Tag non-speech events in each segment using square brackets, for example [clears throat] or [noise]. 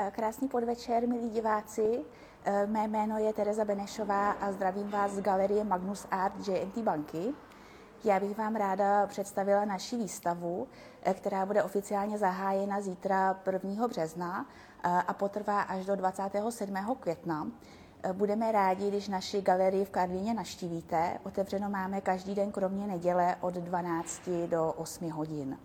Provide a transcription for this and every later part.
Eh, krásný podvečer, milí diváci. Eh, mé jméno je Tereza Benešová a zdravím vás z galerie Magnus Art JNT banky. Já bych vám ráda představila naši výstavu, eh, která bude oficiálně zahájena zítra 1. března a potrvá až do 27. května. Budeme rádi, když naši galerii v Karlíně naštívíte. Otevřeno máme každý den kromě neděle od 12 do 8 hodin.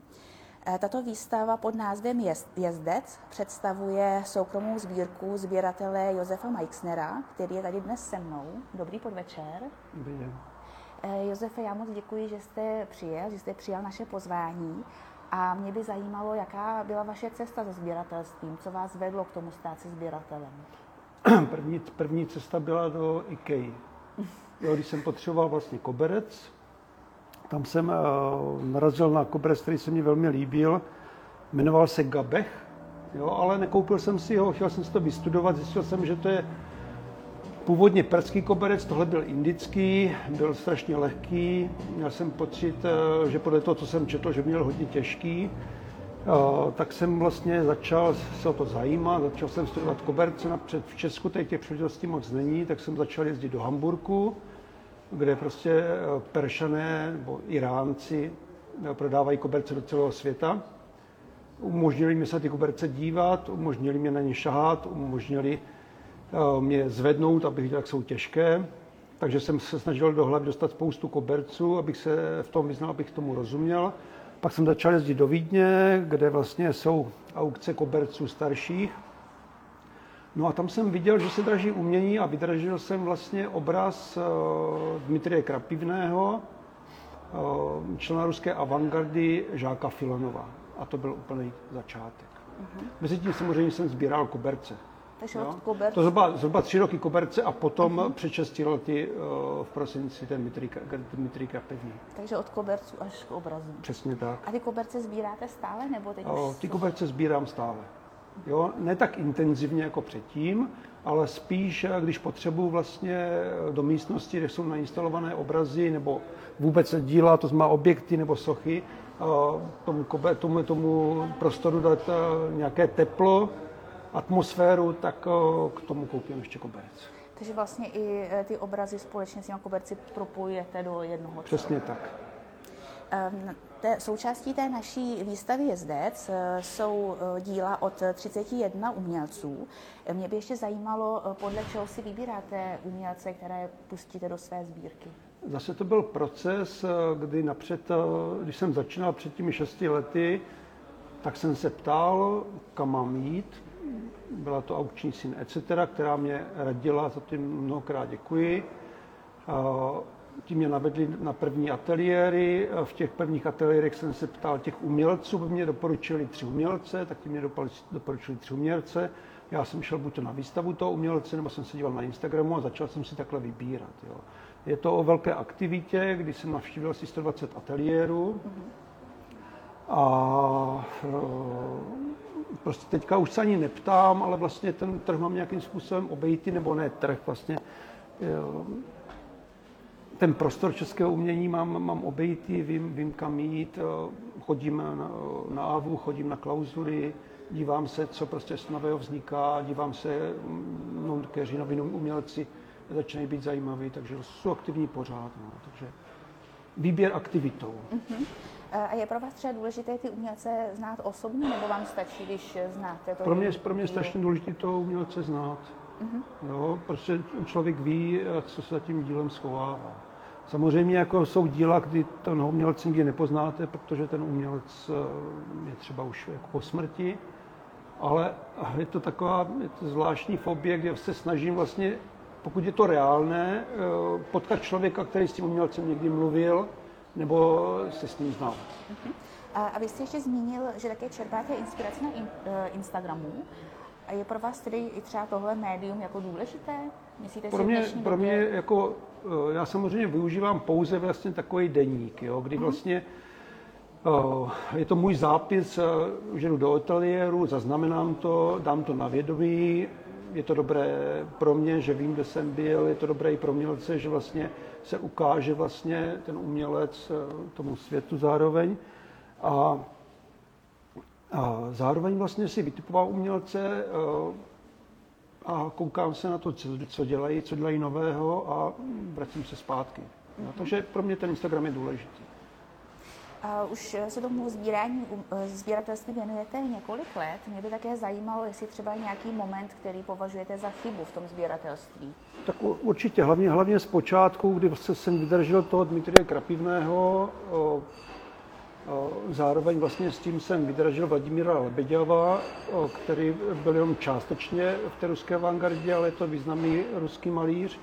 Eh, tato výstava pod názvem Jezdec představuje soukromou sbírku sběratele Josefa Meixnera, který je tady dnes se mnou. Dobrý podvečer. Dobrý den. Eh, Josefe, já moc děkuji, že jste přijel, že jste přijal naše pozvání. A mě by zajímalo, jaká byla vaše cesta se sběratelstvím, co vás vedlo k tomu stát se sběratelem? [clears throat] První, první cesta byla do IKEA. Jo, když jsem potřeboval vlastně koberec, tam jsem uh, narazil na koberec, který se mi velmi líbil. Jmenoval se Gabech, jo, ale nekoupil jsem si ho, chtěl jsem si to vystudovat, zjistil jsem, že to je původně perský koberec, tohle byl indický, byl strašně lehký, měl jsem pocit, uh, že podle toho, co jsem četl, že měl hodně těžký, uh, tak jsem vlastně začal se o to zajímat, začal jsem studovat koberce, napřed v Česku teď těch příležitostí moc není, tak jsem začal jezdit do Hamburku, kde prostě eh, Peršané nebo Iránci eh, prodávají koberce do celého světa. Umožnili mi se ty koberce dívat, umožnili mě na ně šahat, umožnili eh, mě zvednout, abych viděl, jak jsou těžké. Takže jsem se snažil do hlavy dostat spoustu koberců, abych se v tom vyznal, abych tomu rozuměl. Pak jsem začal jezdit do Vídně, kde vlastně jsou aukce koberců starších No a tam jsem viděl, že se draží umění a vydražil jsem vlastně obraz uh, Dmitrie Krapivného, uh, člena ruské avantgardy Žáka Filanova. A to byl úplný začátek. Uh-huh. Mezitím samozřejmě jsem sbíral koberce. Takže od koberce? To zhruba, zhruba tři roky koberce a potom uh-huh. před šesti lety uh, v prosinci ten Dmitry Krapivný. Takže od koberců až k obrazům. Přesně tak. A ty koberce sbíráte stále nebo teď uh, Ty koberce sbírám stále. Jo? Ne tak intenzivně jako předtím, ale spíš, když potřebuji vlastně do místnosti, kde jsou nainstalované obrazy nebo vůbec díla, to znamená objekty nebo sochy, tomu, tomu, tomu prostoru dát nějaké teplo, atmosféru, tak k tomu koupím ještě koberec. Takže vlastně i ty obrazy společně s těmi koberci propojujete do jednoho Přesně tak. Ehm, té, součástí té naší výstavy Jezdec eh, jsou eh, díla od 31 umělců. Mě by ještě zajímalo, eh, podle čeho si vybíráte umělce, které pustíte do své sbírky. Zase to byl proces, kdy napřed, když jsem začínal před těmi šesti lety, tak jsem se ptal, kam mám jít. Byla to aukční syn etc., která mě radila, za tím mnohokrát děkuji ti mě navedli na první ateliéry. V těch prvních ateliérech jsem se ptal těch umělců, by mě doporučili tři umělce, tak ti mě doporučili tři umělce. Já jsem šel buď na výstavu toho umělce, nebo jsem se díval na Instagramu a začal jsem si takhle vybírat. Jo. Je to o velké aktivitě, kdy jsem navštívil asi 120 ateliérů. A e, prostě teďka už se ani neptám, ale vlastně ten trh mám nějakým způsobem obejít, nebo ne trh, vlastně ten prostor českého umění mám, mám obejitý, vím, vím kam jít, eh, chodím na, na AVU, chodím na klauzury, dívám se, co prostě z nového vzniká, dívám se, mm, no, kteří noví umělci začínají být zajímaví, takže jsou aktivní pořád. No, takže výběr aktivitou. Uh-huh. A je pro vás třeba důležité ty umělce znát osobně, nebo vám stačí, když znáte to? Pro mě, pro mě je strašně důležité toho umělce znát. Uh-huh. Jo, prostě člověk ví, co se za tím dílem schovává. Samozřejmě jako jsou díla, kdy ten umělce nikdy nepoznáte, protože ten umělec eh, je třeba už jako po smrti, ale je to taková je to zvláštní fobie, kde se snažím vlastně, pokud je to reálné, eh, potkat člověka, který s tím umělcem někdy mluvil, nebo se s ním znal. Uh-huh. A vy jste ještě zmínil, že také čerpáte inspiraci na eh, Instagramu. A je pro vás tedy i třeba tohle médium jako důležité? Myslíte pro mě, pro mě jako, eh, já samozřejmě využívám pouze vlastně takový deník, jo, kdy mhm. vlastně eh, je to můj zápis, eh, že jdu do ateliéru, zaznamenám to, dám to na vědomí, je to dobré pro mě, že vím, kde jsem byl, je to dobré i pro umělce, že vlastně se ukáže vlastně ten umělec tomu světu zároveň. A A zároveň vlastně si vytipoval umělce eh, a koukám se na to, co dělají, co dělají nového a vracím se zpátky. No, takže pro mě ten Instagram je důležitý. Uh, už se tomu sbírání, eh, sběratelství věnujete několik let. Mě by také zajímalo, jestli třeba nějaký moment, který považujete za chybu v tom sběratelství. Tak určitě, hlavně, hlavně z počátku, kdy vlastně jsem vydržel toho Dmitrie Krapivného, o, zároveň vlastně s tím jsem vydržel Vladimíra Lebeděva, který byl jenom částečně v té ruské avantgardě, ale je to významný ruský malíř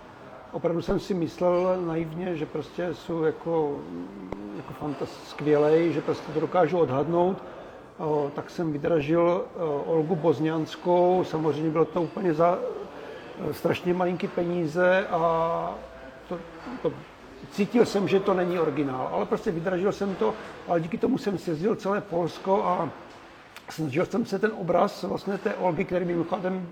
opravdu jsem si myslel naivně, že prostě jsou jako, jako skvělej, že prostě to dokážu odhadnout. Tak jsem vydražil Olgu Bozňanskou, samozřejmě bylo to úplně za o, strašně malinký peníze a to, to, cítil jsem, že to není originál, ale prostě vydražil jsem to, ale díky tomu jsem sjezdil celé Polsko a snažil jsem se ten obraz vlastně té Olgy, který mimochodem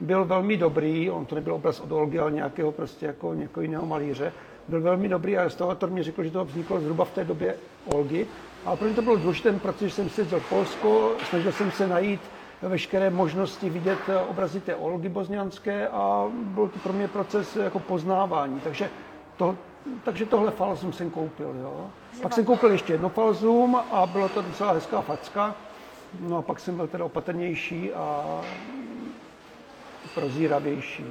byl velmi dobrý, on to nebyl obraz od Olgy, ale nějakého prostě jako někoho jiného malíře, byl velmi dobrý a restaurator mi řekl, že to vzniklo zhruba v té době Olgy. A pro mě to bylo důležité, protože jsem jezdil Polsko, snažil jsem se najít veškeré možnosti vidět obrazy té Olgy Bozňanské a byl to pro mě proces jako poznávání. Takže, to, takže tohle falzum jsem koupil. Jo. Pak jsem koupil ještě jedno falzum a bylo to docela hezká facka. No a pak jsem byl teda opatrnější a prozíravější.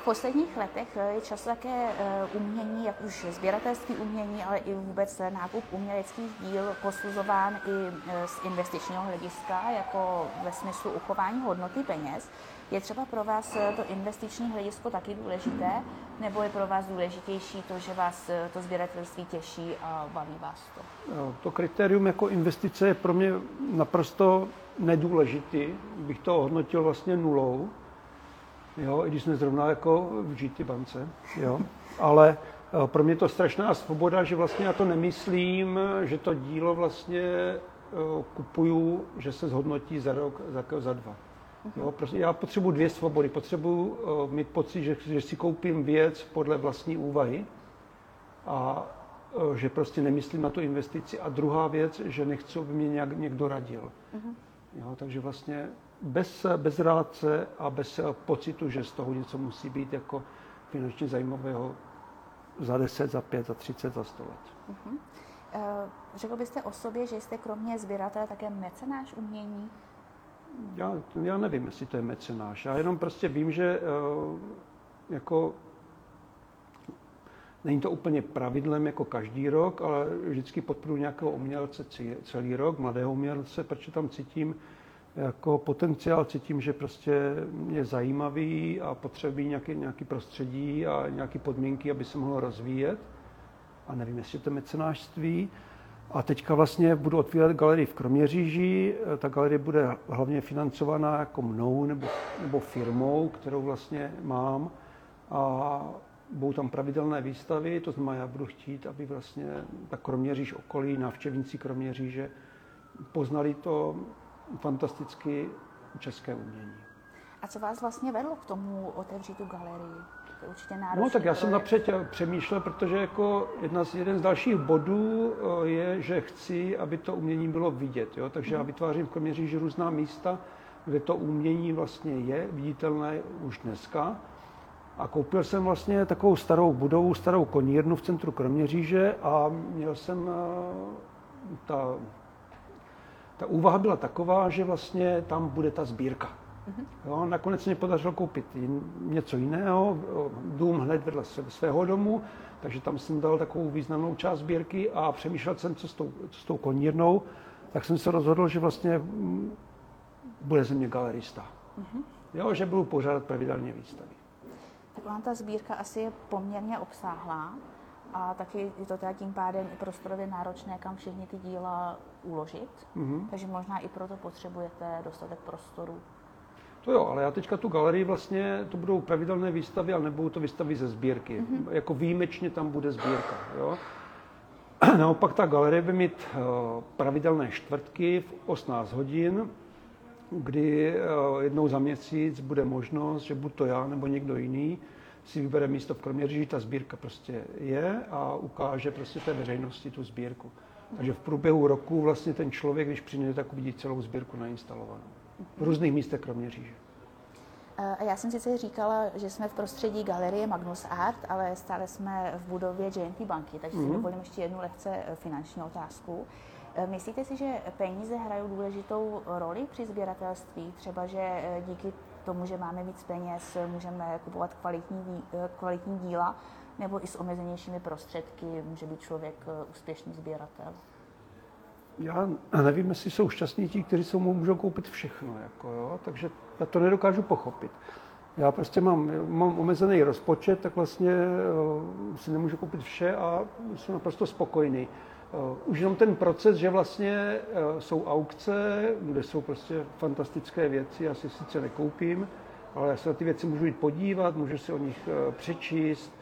V posledních letech je často také eh, umění, jak už sběratelství umění, ale i vůbec nákup uměleckých díl posuzován i eh, z investičního hlediska, jako ve smyslu uchování hodnoty peněz. Je třeba pro vás eh, to investiční hledisko taky důležité, nebo je pro vás důležitější to, že vás to sběratelství těší a baví vás to? To kritérium jako investice je pro mě naprosto nedůležitý, bych to hodnotil vlastně nulou, jo, i když jsme zrovna jako v GT bance, jo, ale eh, pro mě to strašná svoboda, že vlastně já to nemyslím, že to dílo vlastně eh, kupuju, že se zhodnotí za rok, za, za dva. Jo, prostě já potřebuji dvě svobody. Potřebuji uh, mít pocit, že, že si koupím věc podle vlastní úvahy a uh, že prostě nemyslím na tu investici. A druhá věc, že nechci, aby mě nějak, někdo radil. Uh-huh. Jo, takže vlastně bez, bez rádce a bez pocitu, že z toho něco musí být jako finančně zajímavého za 10, za 5, za 30, za 100 let. Uh-huh. Uh, řekl byste o sobě, že jste kromě sběratele také mecenáš umění? Já, já nevím, jestli to je mecenáš. Já jenom prostě vím, že uh, jako Není to úplně pravidlem jako každý rok, ale vždycky podporuji nějakého umělce celý rok, mladého umělce, protože tam cítím jako potenciál, cítím, že prostě je zajímavý a potřebuje nějaký, nějaký prostředí a nějaké podmínky, aby se mohlo rozvíjet. A nevím, jestli to mecenářství. A teďka vlastně budu otvírat galerii v Kroměříži. Ta galerie bude hlavně financovaná jako mnou nebo, nebo firmou, kterou vlastně mám. A budou tam pravidelné výstavy, to znamená, já budu chtít, aby vlastně ta Kroměříž okolí, návštěvníci Kroměříže poznali to fantasticky české umění. A co vás vlastně vedlo k tomu otevřít tu galerii? To je určitě No tak já jsem napřed přemýšlel, protože jako jedna z, jeden z dalších bodů eh, je, že chci, aby to umění bylo vidět. Jo? Takže mm. já mhm. vytvářím v Kroměříži různá místa, kde to umění vlastně je viditelné už dneska a koupil jsem vlastně takovou starou budovu, starou konírnu v centru Kroměříže a měl jsem eh, ta, ta úvaha byla taková, že vlastně tam bude ta sbírka. Mhm. Jo, nakonec mě podařilo koupit něco jiného, dům hned vedle svého domu, takže tam jsem dal takovou významnou část sbírky a přemýšlel jsem, co s tou, co s tou konírnou, tak jsem se rozhodl, že vlastně mm, bude ze mě galerista. Uh-huh. Jo, že budu pořádat pravidelně výstavy. Taková ta sbírka asi je poměrně obsáhlá a taky je to teda tím pádem i prostorově náročné, kam všechny ty díla uložit. Mm-hmm. Takže možná i proto potřebujete dostatek prostoru. To jo, ale já teďka tu galerii vlastně, to budou pravidelné výstavy, ale nebudou to výstavy ze sbírky. Mm-hmm. Jako výjimečně tam bude sbírka. Jo? [clears throat] Naopak ta galerie by mít eh, pravidelné čtvrtky v 18 hodin kdy eh, jednou za měsíc bude možnost, že buď to já nebo někdo jiný si vybere místo v Kroměříži, ta sbírka prostě je a ukáže prostě té veřejnosti tu sbírku. Takže v průběhu roku vlastně ten člověk, když přijde, tak uvidí celou sbírku nainstalovanou. V různých místech kromě říže. A já jsem sice říkala, že jsme v prostředí galerie Magnus Art, ale stále jsme v budově JNT banky, takže si mm. dovolím ještě jednu lehce finanční otázku. Myslíte si, že peníze hrají důležitou roli při sběratelství? Třeba, že díky tomu, že máme víc peněz, můžeme kupovat kvalitní, kvalitní díla, nebo i s omezenějšími prostředky může být člověk úspěšný sběratel? Já nevím, jestli jsou šťastní ti, kteří jsou můžou koupit všechno, jako jo, takže já to nedokážu pochopit. Já prostě mám, mám omezený rozpočet, tak vlastně uh, si nemůžu koupit vše a jsem naprosto spokojený. Uh, už jenom ten proces, že vlastně uh, jsou aukce, kde jsou prostě fantastické věci, já si sice nekoupím, ale já se na ty věci můžu jít podívat, můžu si o nich přečíst,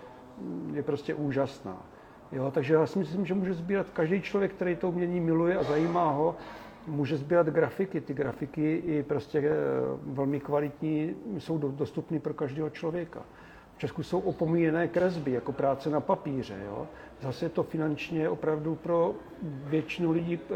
je prostě úžasná. Jo, takže já si myslím, že může sbírat každý člověk, který to umění miluje a zajímá ho, může sbírat grafiky. Ty grafiky i prostě eh, velmi kvalitní jsou dostupné pro každého člověka. V Česku jsou opomíjené kresby, jako práce na papíře. Jo. Zase je to finančně opravdu pro většinu lidí eh,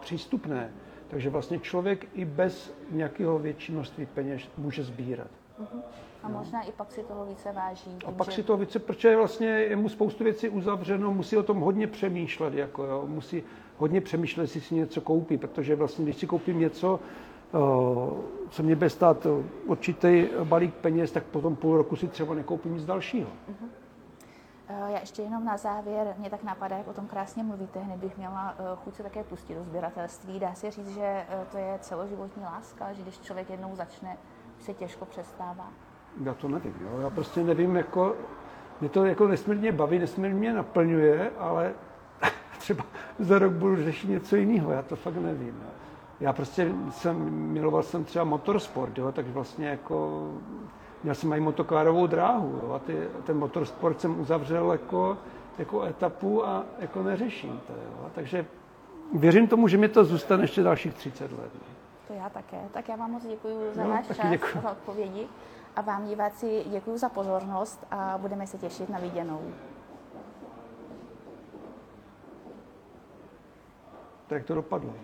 přístupné. Takže vlastně člověk i bez nějakého větší peněz může sbírat. Uh-huh. A možná i pak si toho více váží. A pak že... si toho více, protože vlastně je mu spoustu věcí uzavřeno, musí o tom hodně přemýšlet, jako jo, musí hodně přemýšlet, jestli si něco koupí, protože vlastně, když si koupím něco, co mě bude stát určitý balík peněz, tak potom půl roku si třeba nekoupím nic dalšího. Uh-huh. Já ještě jenom na závěr, mě tak napadá, jak o tom krásně mluvíte, hned bych měla chuť se také pustit do sběratelství. Dá se říct, že to je celoživotní láska, že když člověk jednou začne, se těžko přestává já to nevím, jo. já prostě nevím, jako, mě to jako nesmírně baví, nesmírně mě naplňuje, ale [laughs] třeba za rok budu řešit něco jiného, já to fakt nevím. Jo. Já prostě jsem, miloval jsem třeba motorsport, jo, tak vlastně jako, měl jsem i motokárovou dráhu, jo, a ty, ten motorsport jsem uzavřel jako, jako etapu a jako neřeším to, jo. Takže věřím tomu, že mi to zůstane ještě dalších 30 let. Ne? To já také. Tak já vám moc děkuji za no, váš čas, děkuji. za odpovědi. A vám diváci děkuji za pozornost a budeme se těšit na viděnou. Tak to dopadlo.